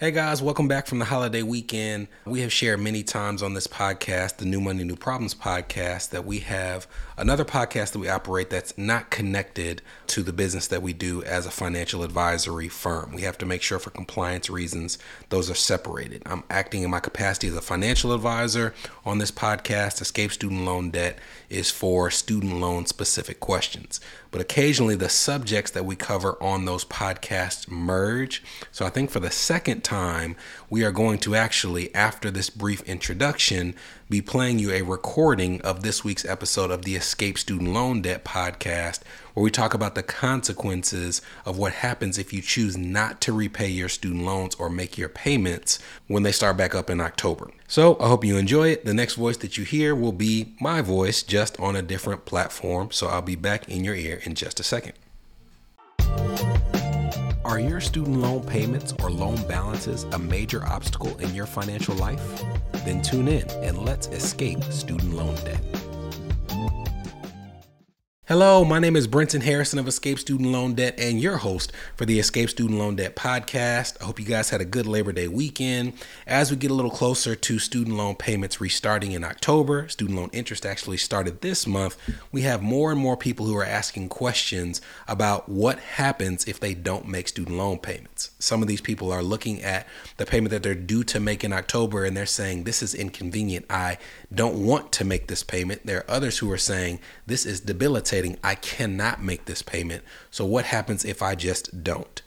Hey guys, welcome back from the holiday weekend. We have shared many times on this podcast, the New Money, New Problems podcast, that we have another podcast that we operate that's not connected to the business that we do as a financial advisory firm. We have to make sure for compliance reasons those are separated. I'm acting in my capacity as a financial advisor on this podcast. Escape Student Loan Debt is for student loan specific questions. But occasionally the subjects that we cover on those podcasts merge. So I think for the second time, we are going to actually, after this brief introduction, be playing you a recording of this week's episode of the Escape Student Loan Debt podcast, where we talk about the consequences of what happens if you choose not to repay your student loans or make your payments when they start back up in October. So I hope you enjoy it. The next voice that you hear will be my voice, just on a different platform. So I'll be back in your ear in just a second. Are your student loan payments or loan balances a major obstacle in your financial life? Then tune in and let's escape student loan debt. Hello, my name is Brenton Harrison of Escape Student Loan Debt and your host for the Escape Student Loan Debt podcast. I hope you guys had a good Labor Day weekend. As we get a little closer to student loan payments restarting in October, student loan interest actually started this month. We have more and more people who are asking questions about what happens if they don't make student loan payments. Some of these people are looking at the payment that they're due to make in October and they're saying, This is inconvenient. I don't want to make this payment. There are others who are saying, This is debilitating I cannot make this payment. So, what happens if I just don't?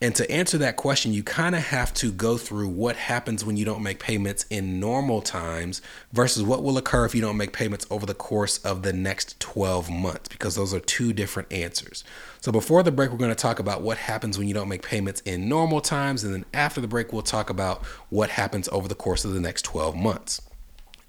And to answer that question, you kind of have to go through what happens when you don't make payments in normal times versus what will occur if you don't make payments over the course of the next 12 months, because those are two different answers. So, before the break, we're going to talk about what happens when you don't make payments in normal times. And then after the break, we'll talk about what happens over the course of the next 12 months.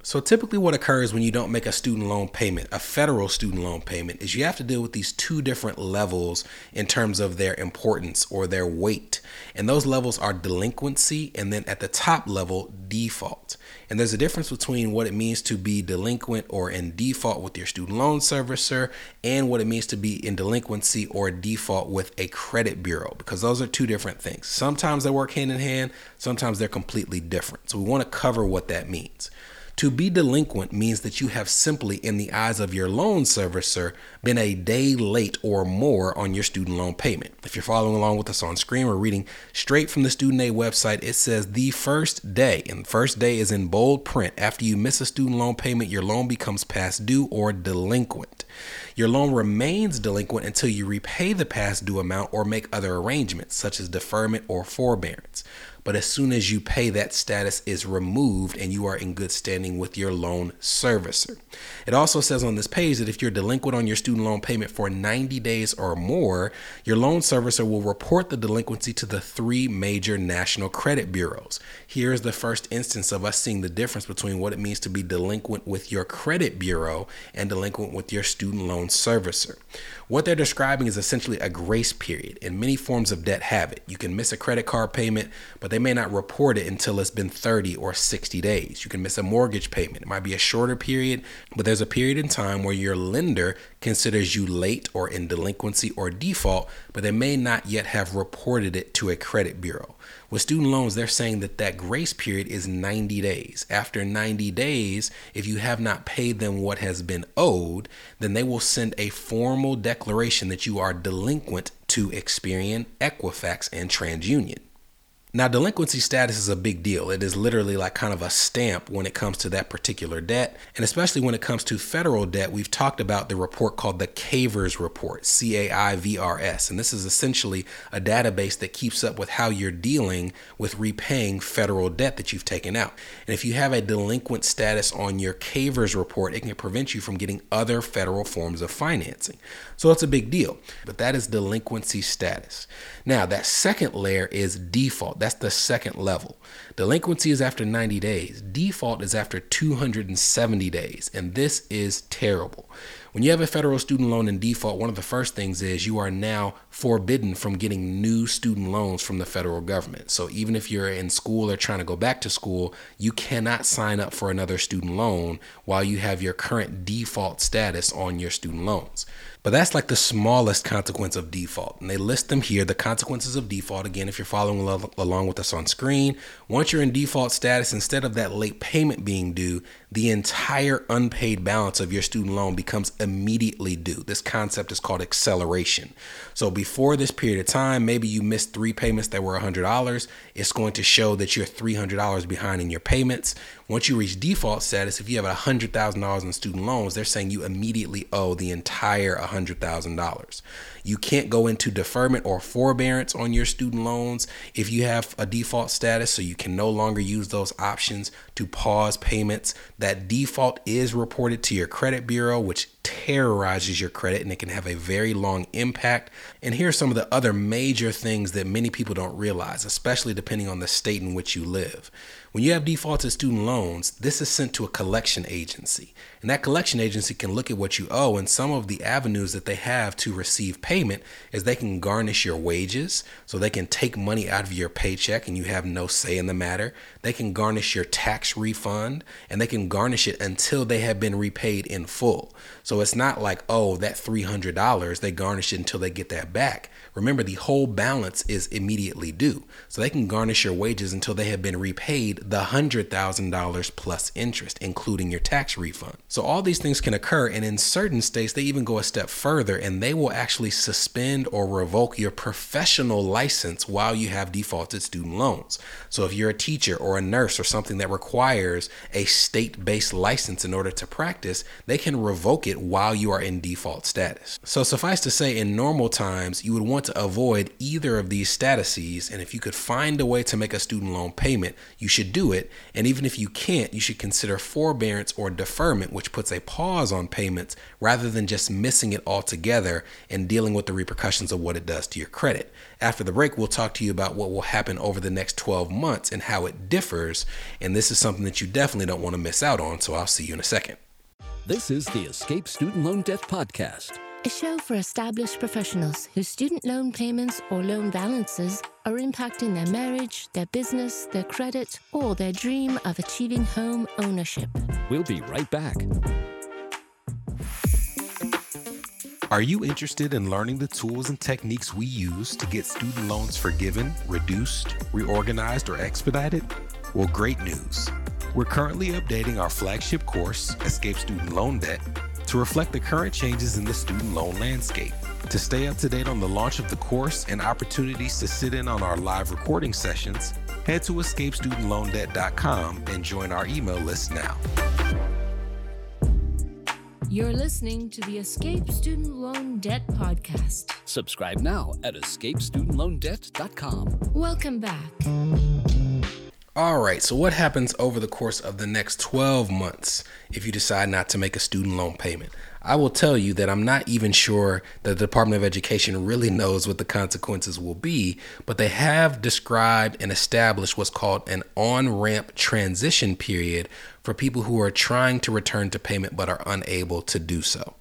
So typically what occurs when you don't make a student loan payment, a federal student loan payment, is you have to deal with these two different levels in terms of their importance or their weight. And those levels are delinquency and then at the top level, default. And there's a difference between what it means to be delinquent or in default with your student loan servicer and what it means to be in delinquency or default with a credit bureau because those are two different things. Sometimes they work hand in hand, sometimes they're completely different. So we want to cover what that means. To be delinquent means that you have simply, in the eyes of your loan servicer, been a day late or more on your student loan payment. If you're following along with us on screen, we're reading straight from the Student Aid website. It says the first day, and first day is in bold print. After you miss a student loan payment, your loan becomes past due or delinquent. Your loan remains delinquent until you repay the past due amount or make other arrangements, such as deferment or forbearance but as soon as you pay, that status is removed and you are in good standing with your loan servicer. It also says on this page that if you're delinquent on your student loan payment for 90 days or more, your loan servicer will report the delinquency to the three major national credit bureaus. Here is the first instance of us seeing the difference between what it means to be delinquent with your credit bureau and delinquent with your student loan servicer. What they're describing is essentially a grace period, and many forms of debt have it. You can miss a credit card payment, but they may not report it until it's been 30 or 60 days. You can miss a mortgage payment. It might be a shorter period, but there's a period in time where your lender considers you late or in delinquency or default, but they may not yet have reported it to a credit bureau. With student loans, they're saying that that grace period is 90 days. After 90 days, if you have not paid them what has been owed, then they will send a formal declaration that you are delinquent to Experian, Equifax, and TransUnion. Now, delinquency status is a big deal. It is literally like kind of a stamp when it comes to that particular debt. And especially when it comes to federal debt, we've talked about the report called the CAIVRS report, C A I V R S. And this is essentially a database that keeps up with how you're dealing with repaying federal debt that you've taken out. And if you have a delinquent status on your CAIVRS report, it can prevent you from getting other federal forms of financing. So it's a big deal. But that is delinquency status. Now, that second layer is default. That's the second level. Delinquency is after 90 days, default is after 270 days, and this is terrible. When you have a federal student loan in default, one of the first things is you are now forbidden from getting new student loans from the federal government. So even if you're in school or trying to go back to school, you cannot sign up for another student loan while you have your current default status on your student loans. But that's like the smallest consequence of default. And they list them here the consequences of default. Again, if you're following along with us on screen, once you're in default status, instead of that late payment being due, the entire unpaid balance of your student loan becomes immediately due. This concept is called acceleration. So before this period of time, maybe you missed three payments that were $100. It's going to show that you're $300 behind in your payments. Once you reach default status, if you have $100,000 in student loans, they're saying you immediately owe the entire $100,000. You can't go into deferment or forbearance on your student loans if you have a default status, so you can no longer use those options to pause payments. That default is reported to your credit bureau, which terrorizes your credit and it can have a very long impact. And here are some of the other major things that many people don't realize, especially depending on the state in which you live. When you have defaulted student loans, this is sent to a collection agency. And that collection agency can look at what you owe, and some of the avenues that they have to receive payment is they can garnish your wages, so they can take money out of your paycheck and you have no say in the matter. They can garnish your tax refund, and they can garnish it until they have been repaid in full. So it's not like, oh, that $300, they garnish it until they get that back. Remember, the whole balance is immediately due. So they can garnish your wages until they have been repaid the $100,000 plus interest, including your tax refund. So all these things can occur. And in certain states, they even go a step further and they will actually suspend or revoke your professional license while you have defaulted student loans. So if you're a teacher or a nurse or something that requires a state based license in order to practice, they can revoke it while you are in default status. So suffice to say, in normal times, you would want to avoid either of these statuses. And if you could find a way to make a student loan payment, you should do it. And even if you can't, you should consider forbearance or deferment, which puts a pause on payments rather than just missing it altogether and dealing with the repercussions of what it does to your credit. After the break, we'll talk to you about what will happen over the next 12 months and how it differs. And this is something that you definitely don't want to miss out on. So I'll see you in a second. This is the Escape Student Loan Debt Podcast a show for established professionals whose student loan payments or loan balances are impacting their marriage, their business, their credit, or their dream of achieving home ownership. We'll be right back. Are you interested in learning the tools and techniques we use to get student loans forgiven, reduced, reorganized, or expedited? Well, great news. We're currently updating our flagship course, Escape Student Loan Debt to reflect the current changes in the student loan landscape. To stay up to date on the launch of the course and opportunities to sit in on our live recording sessions, head to escapestudentloandebt.com and join our email list now. You're listening to the Escape Student Loan Debt Podcast. Subscribe now at escapestudentloandebt.com. Welcome back. All right, so what happens over the course of the next 12 months if you decide not to make a student loan payment? I will tell you that I'm not even sure that the Department of Education really knows what the consequences will be, but they have described and established what's called an on ramp transition period for people who are trying to return to payment but are unable to do so.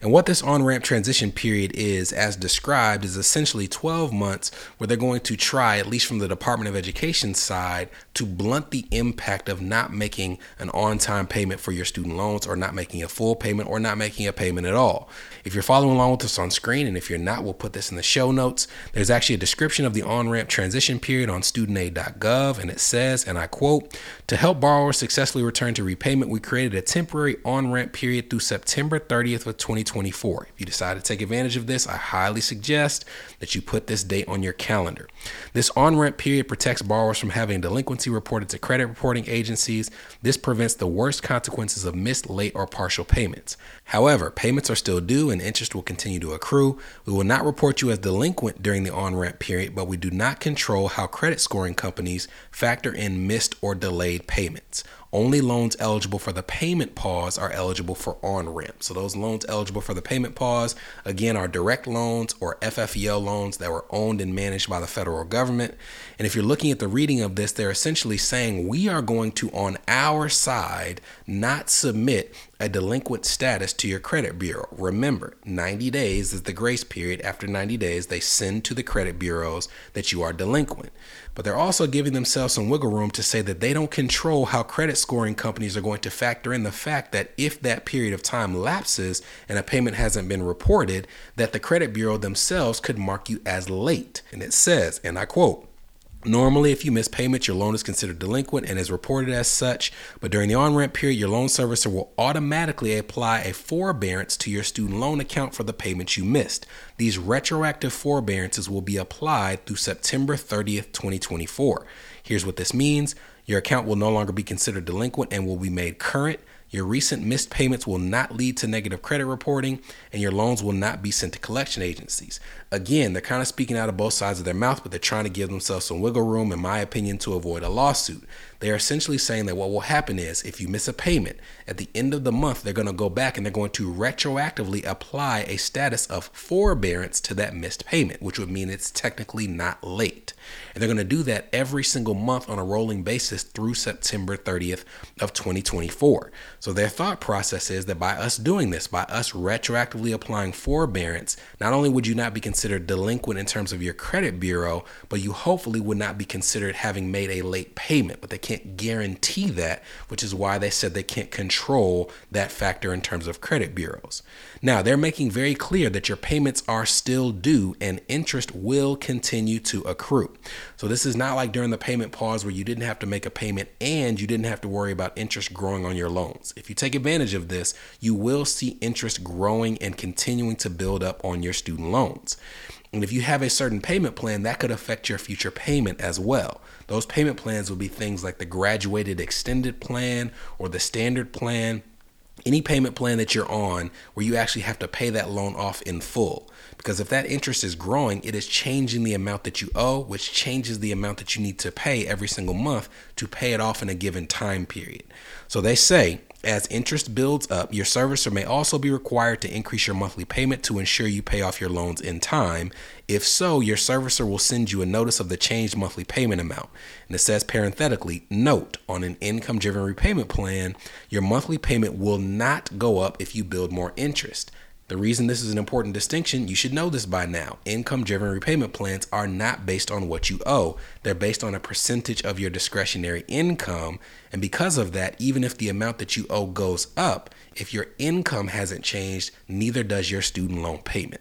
And what this on ramp transition period is, as described, is essentially 12 months where they're going to try, at least from the Department of Education side, to blunt the impact of not making an on time payment for your student loans or not making a full payment or not making a payment at all. If you're following along with us on screen, and if you're not, we'll put this in the show notes. There's actually a description of the on ramp transition period on studentaid.gov, and it says, and I quote, to help borrowers successfully return to repayment, we created a temporary on ramp period through September 30th of 2024. If you decide to take advantage of this, I highly suggest that you put this date on your calendar. This on ramp period protects borrowers from having delinquency reported to credit reporting agencies. This prevents the worst consequences of missed, late, or partial payments. However, payments are still due and interest will continue to accrue. We will not report you as delinquent during the on ramp period, but we do not control how credit scoring companies factor in missed or delayed payments. Only loans eligible for the payment pause are eligible for on ramp. So those loans eligible for the payment pause, again, are direct loans or FFEL loans that were owned and managed by the federal government. And if you're looking at the reading of this, they're essentially saying we are going to, on our side, not submit a delinquent status to your credit bureau. Remember, 90 days is the grace period. After 90 days, they send to the credit bureaus that you are delinquent. But they're also giving themselves some wiggle room to say that they don't control how credit scoring companies are going to factor in the fact that if that period of time lapses and a payment hasn't been reported, that the credit bureau themselves could mark you as late. And it says, and I quote, Normally, if you miss payment, your loan is considered delinquent and is reported as such. But during the on ramp period, your loan servicer will automatically apply a forbearance to your student loan account for the payments you missed. These retroactive forbearances will be applied through September 30th, 2024. Here's what this means your account will no longer be considered delinquent and will be made current your recent missed payments will not lead to negative credit reporting, and your loans will not be sent to collection agencies. Again, they're kind of speaking out of both sides of their mouth, but they're trying to give themselves some wiggle room, in my opinion, to avoid a lawsuit. They're essentially saying that what will happen is if you miss a payment, at the end of the month, they're going to go back and they're going to retroactively apply a status of forbearance to that missed payment, which would mean it's technically not late. And they're going to do that every single month on a rolling basis through September 30th of 2024. So their thought process is that by us doing this, by us retroactively applying forbearance, not only would you not be considered delinquent in terms of your credit bureau, but you hopefully would not be considered having made a late payment. But they can't guarantee that, which is why they said they can't control that factor in terms of credit bureaus. Now, they're making very clear that your payments are still due and interest will continue to accrue. So, this is not like during the payment pause where you didn't have to make a payment and you didn't have to worry about interest growing on your loans. If you take advantage of this, you will see interest growing and continuing to build up on your student loans. And if you have a certain payment plan, that could affect your future payment as well. Those payment plans will be things like the graduated extended plan or the standard plan any payment plan that you're on where you actually have to pay that loan off in full. Because if that interest is growing, it is changing the amount that you owe, which changes the amount that you need to pay every single month to pay it off in a given time period. So they say as interest builds up, your servicer may also be required to increase your monthly payment to ensure you pay off your loans in time. If so, your servicer will send you a notice of the changed monthly payment amount. And it says parenthetically, note on an income driven repayment plan, your monthly payment will not go up if you build more interest. The reason this is an important distinction, you should know this by now. Income driven repayment plans are not based on what you owe, they're based on a percentage of your discretionary income. And because of that, even if the amount that you owe goes up, if your income hasn't changed, neither does your student loan payment.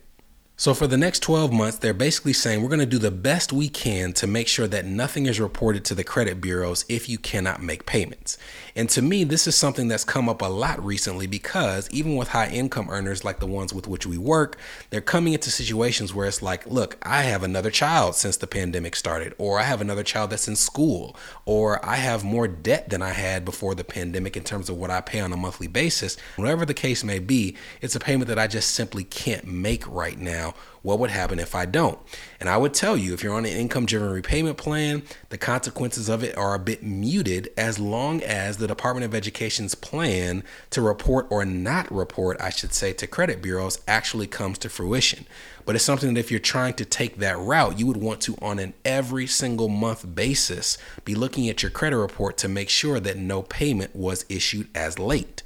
So, for the next 12 months, they're basically saying we're going to do the best we can to make sure that nothing is reported to the credit bureaus if you cannot make payments. And to me, this is something that's come up a lot recently because even with high income earners like the ones with which we work, they're coming into situations where it's like, look, I have another child since the pandemic started, or I have another child that's in school, or I have more debt than I had before the pandemic in terms of what I pay on a monthly basis. Whatever the case may be, it's a payment that I just simply can't make right now now, what would happen if I don't? And I would tell you, if you're on an income driven repayment plan, the consequences of it are a bit muted as long as the Department of Education's plan to report or not report, I should say, to credit bureaus actually comes to fruition. But it's something that if you're trying to take that route, you would want to, on an every single month basis, be looking at your credit report to make sure that no payment was issued as late.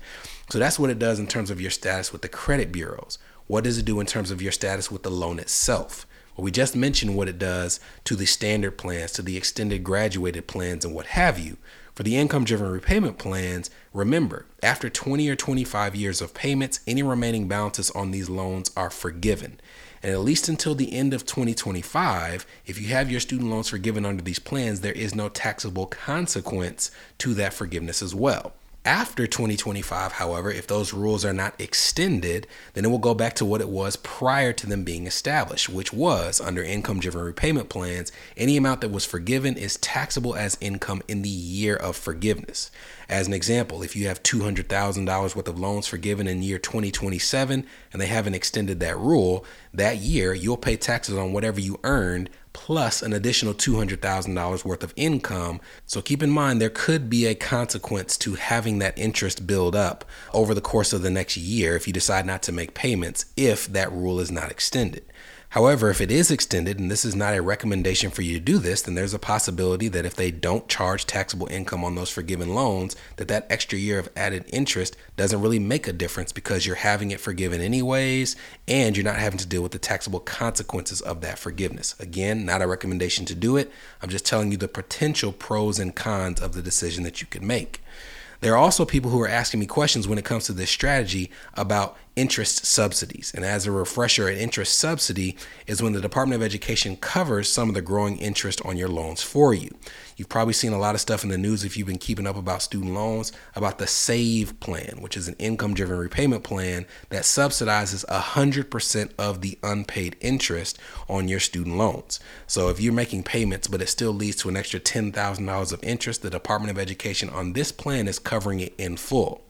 So that's what it does in terms of your status with the credit bureaus. What does it do in terms of your status with the loan itself? Well, we just mentioned what it does to the standard plans, to the extended graduated plans, and what have you. For the income driven repayment plans, remember, after 20 or 25 years of payments, any remaining balances on these loans are forgiven. And at least until the end of 2025, if you have your student loans forgiven under these plans, there is no taxable consequence to that forgiveness as well. After 2025, however, if those rules are not extended, then it will go back to what it was prior to them being established, which was under income driven repayment plans, any amount that was forgiven is taxable as income in the year of forgiveness. As an example, if you have $200,000 worth of loans forgiven in year 2027 and they haven't extended that rule, that year you'll pay taxes on whatever you earned plus an additional $200,000 worth of income. So keep in mind, there could be a consequence to having that interest build up over the course of the next year if you decide not to make payments if that rule is not extended. However, if it is extended, and this is not a recommendation for you to do this, then there's a possibility that if they don't charge taxable income on those forgiven loans, that that extra year of added interest doesn't really make a difference because you're having it forgiven anyways, and you're not having to deal with the taxable consequences of that forgiveness. Again, not a recommendation to do it. I'm just telling you the potential pros and cons of the decision that you could make. There are also people who are asking me questions when it comes to this strategy about interest subsidies. And as a refresher, an interest subsidy is when the Department of Education covers some of the growing interest on your loans for you. You've probably seen a lot of stuff in the news if you've been keeping up about student loans about the SAVE plan, which is an income driven repayment plan that subsidizes 100% of the unpaid interest on your student loans. So if you're making payments, but it still leads to an extra $10,000 of interest, the Department of Education on this plan is covering it in full.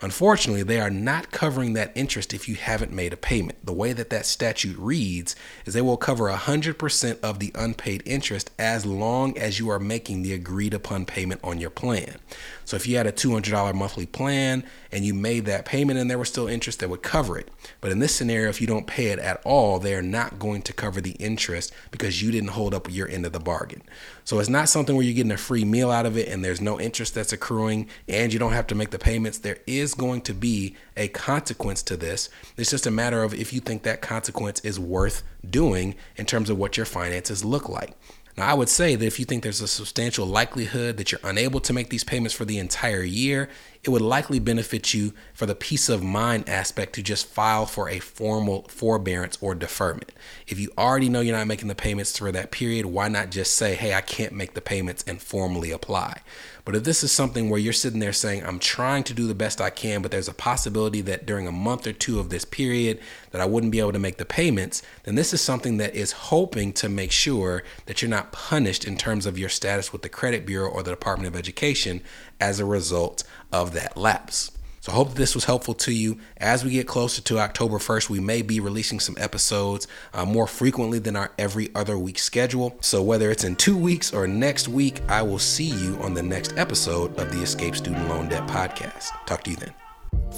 Unfortunately, they are not covering that interest if you haven't made a payment. The way that that statute reads is they will cover 100% of the unpaid interest as long as you are making the agreed upon payment on your plan. So if you had a $200 monthly plan and you made that payment and there was still interest, that would cover it. But in this scenario, if you don't pay it at all, they are not going to cover the interest because you didn't hold up your end of the bargain. So it's not something where you're getting a free meal out of it and there's no interest that's accruing and you don't have to make the payments. There is going to be a consequence to this. It's just a matter of if you think that consequence is worth doing in terms of what your finances look like. Now, I would say that if you think there's a substantial likelihood that you're unable to make these payments for the entire year, it would likely benefit you for the peace of mind aspect to just file for a formal forbearance or deferment. If you already know you're not making the payments for that period, why not just say, hey, I can't make the payments and formally apply? But if this is something where you're sitting there saying, I'm trying to do the best I can, but there's a possibility that during a month or two of this period that I wouldn't be able to make the payments, then this is something that is hoping to make sure that you're not punished in terms of your status with the credit bureau or the Department of Education as a result of that lapse. So I hope this was helpful to you. As we get closer to October 1st, we may be releasing some episodes uh, more frequently than our every other week schedule. So whether it's in two weeks or next week, I will see you on the next episode of the Escape Student Loan Debt Podcast. Talk to you then.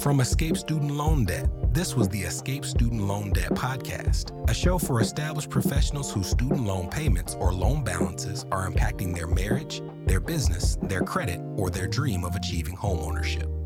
From Escape Student Loan Debt, this was the Escape Student Loan Debt Podcast, a show for established professionals whose student loan payments or loan balances are impacting their marriage, their business, their credit, or their dream of achieving homeownership.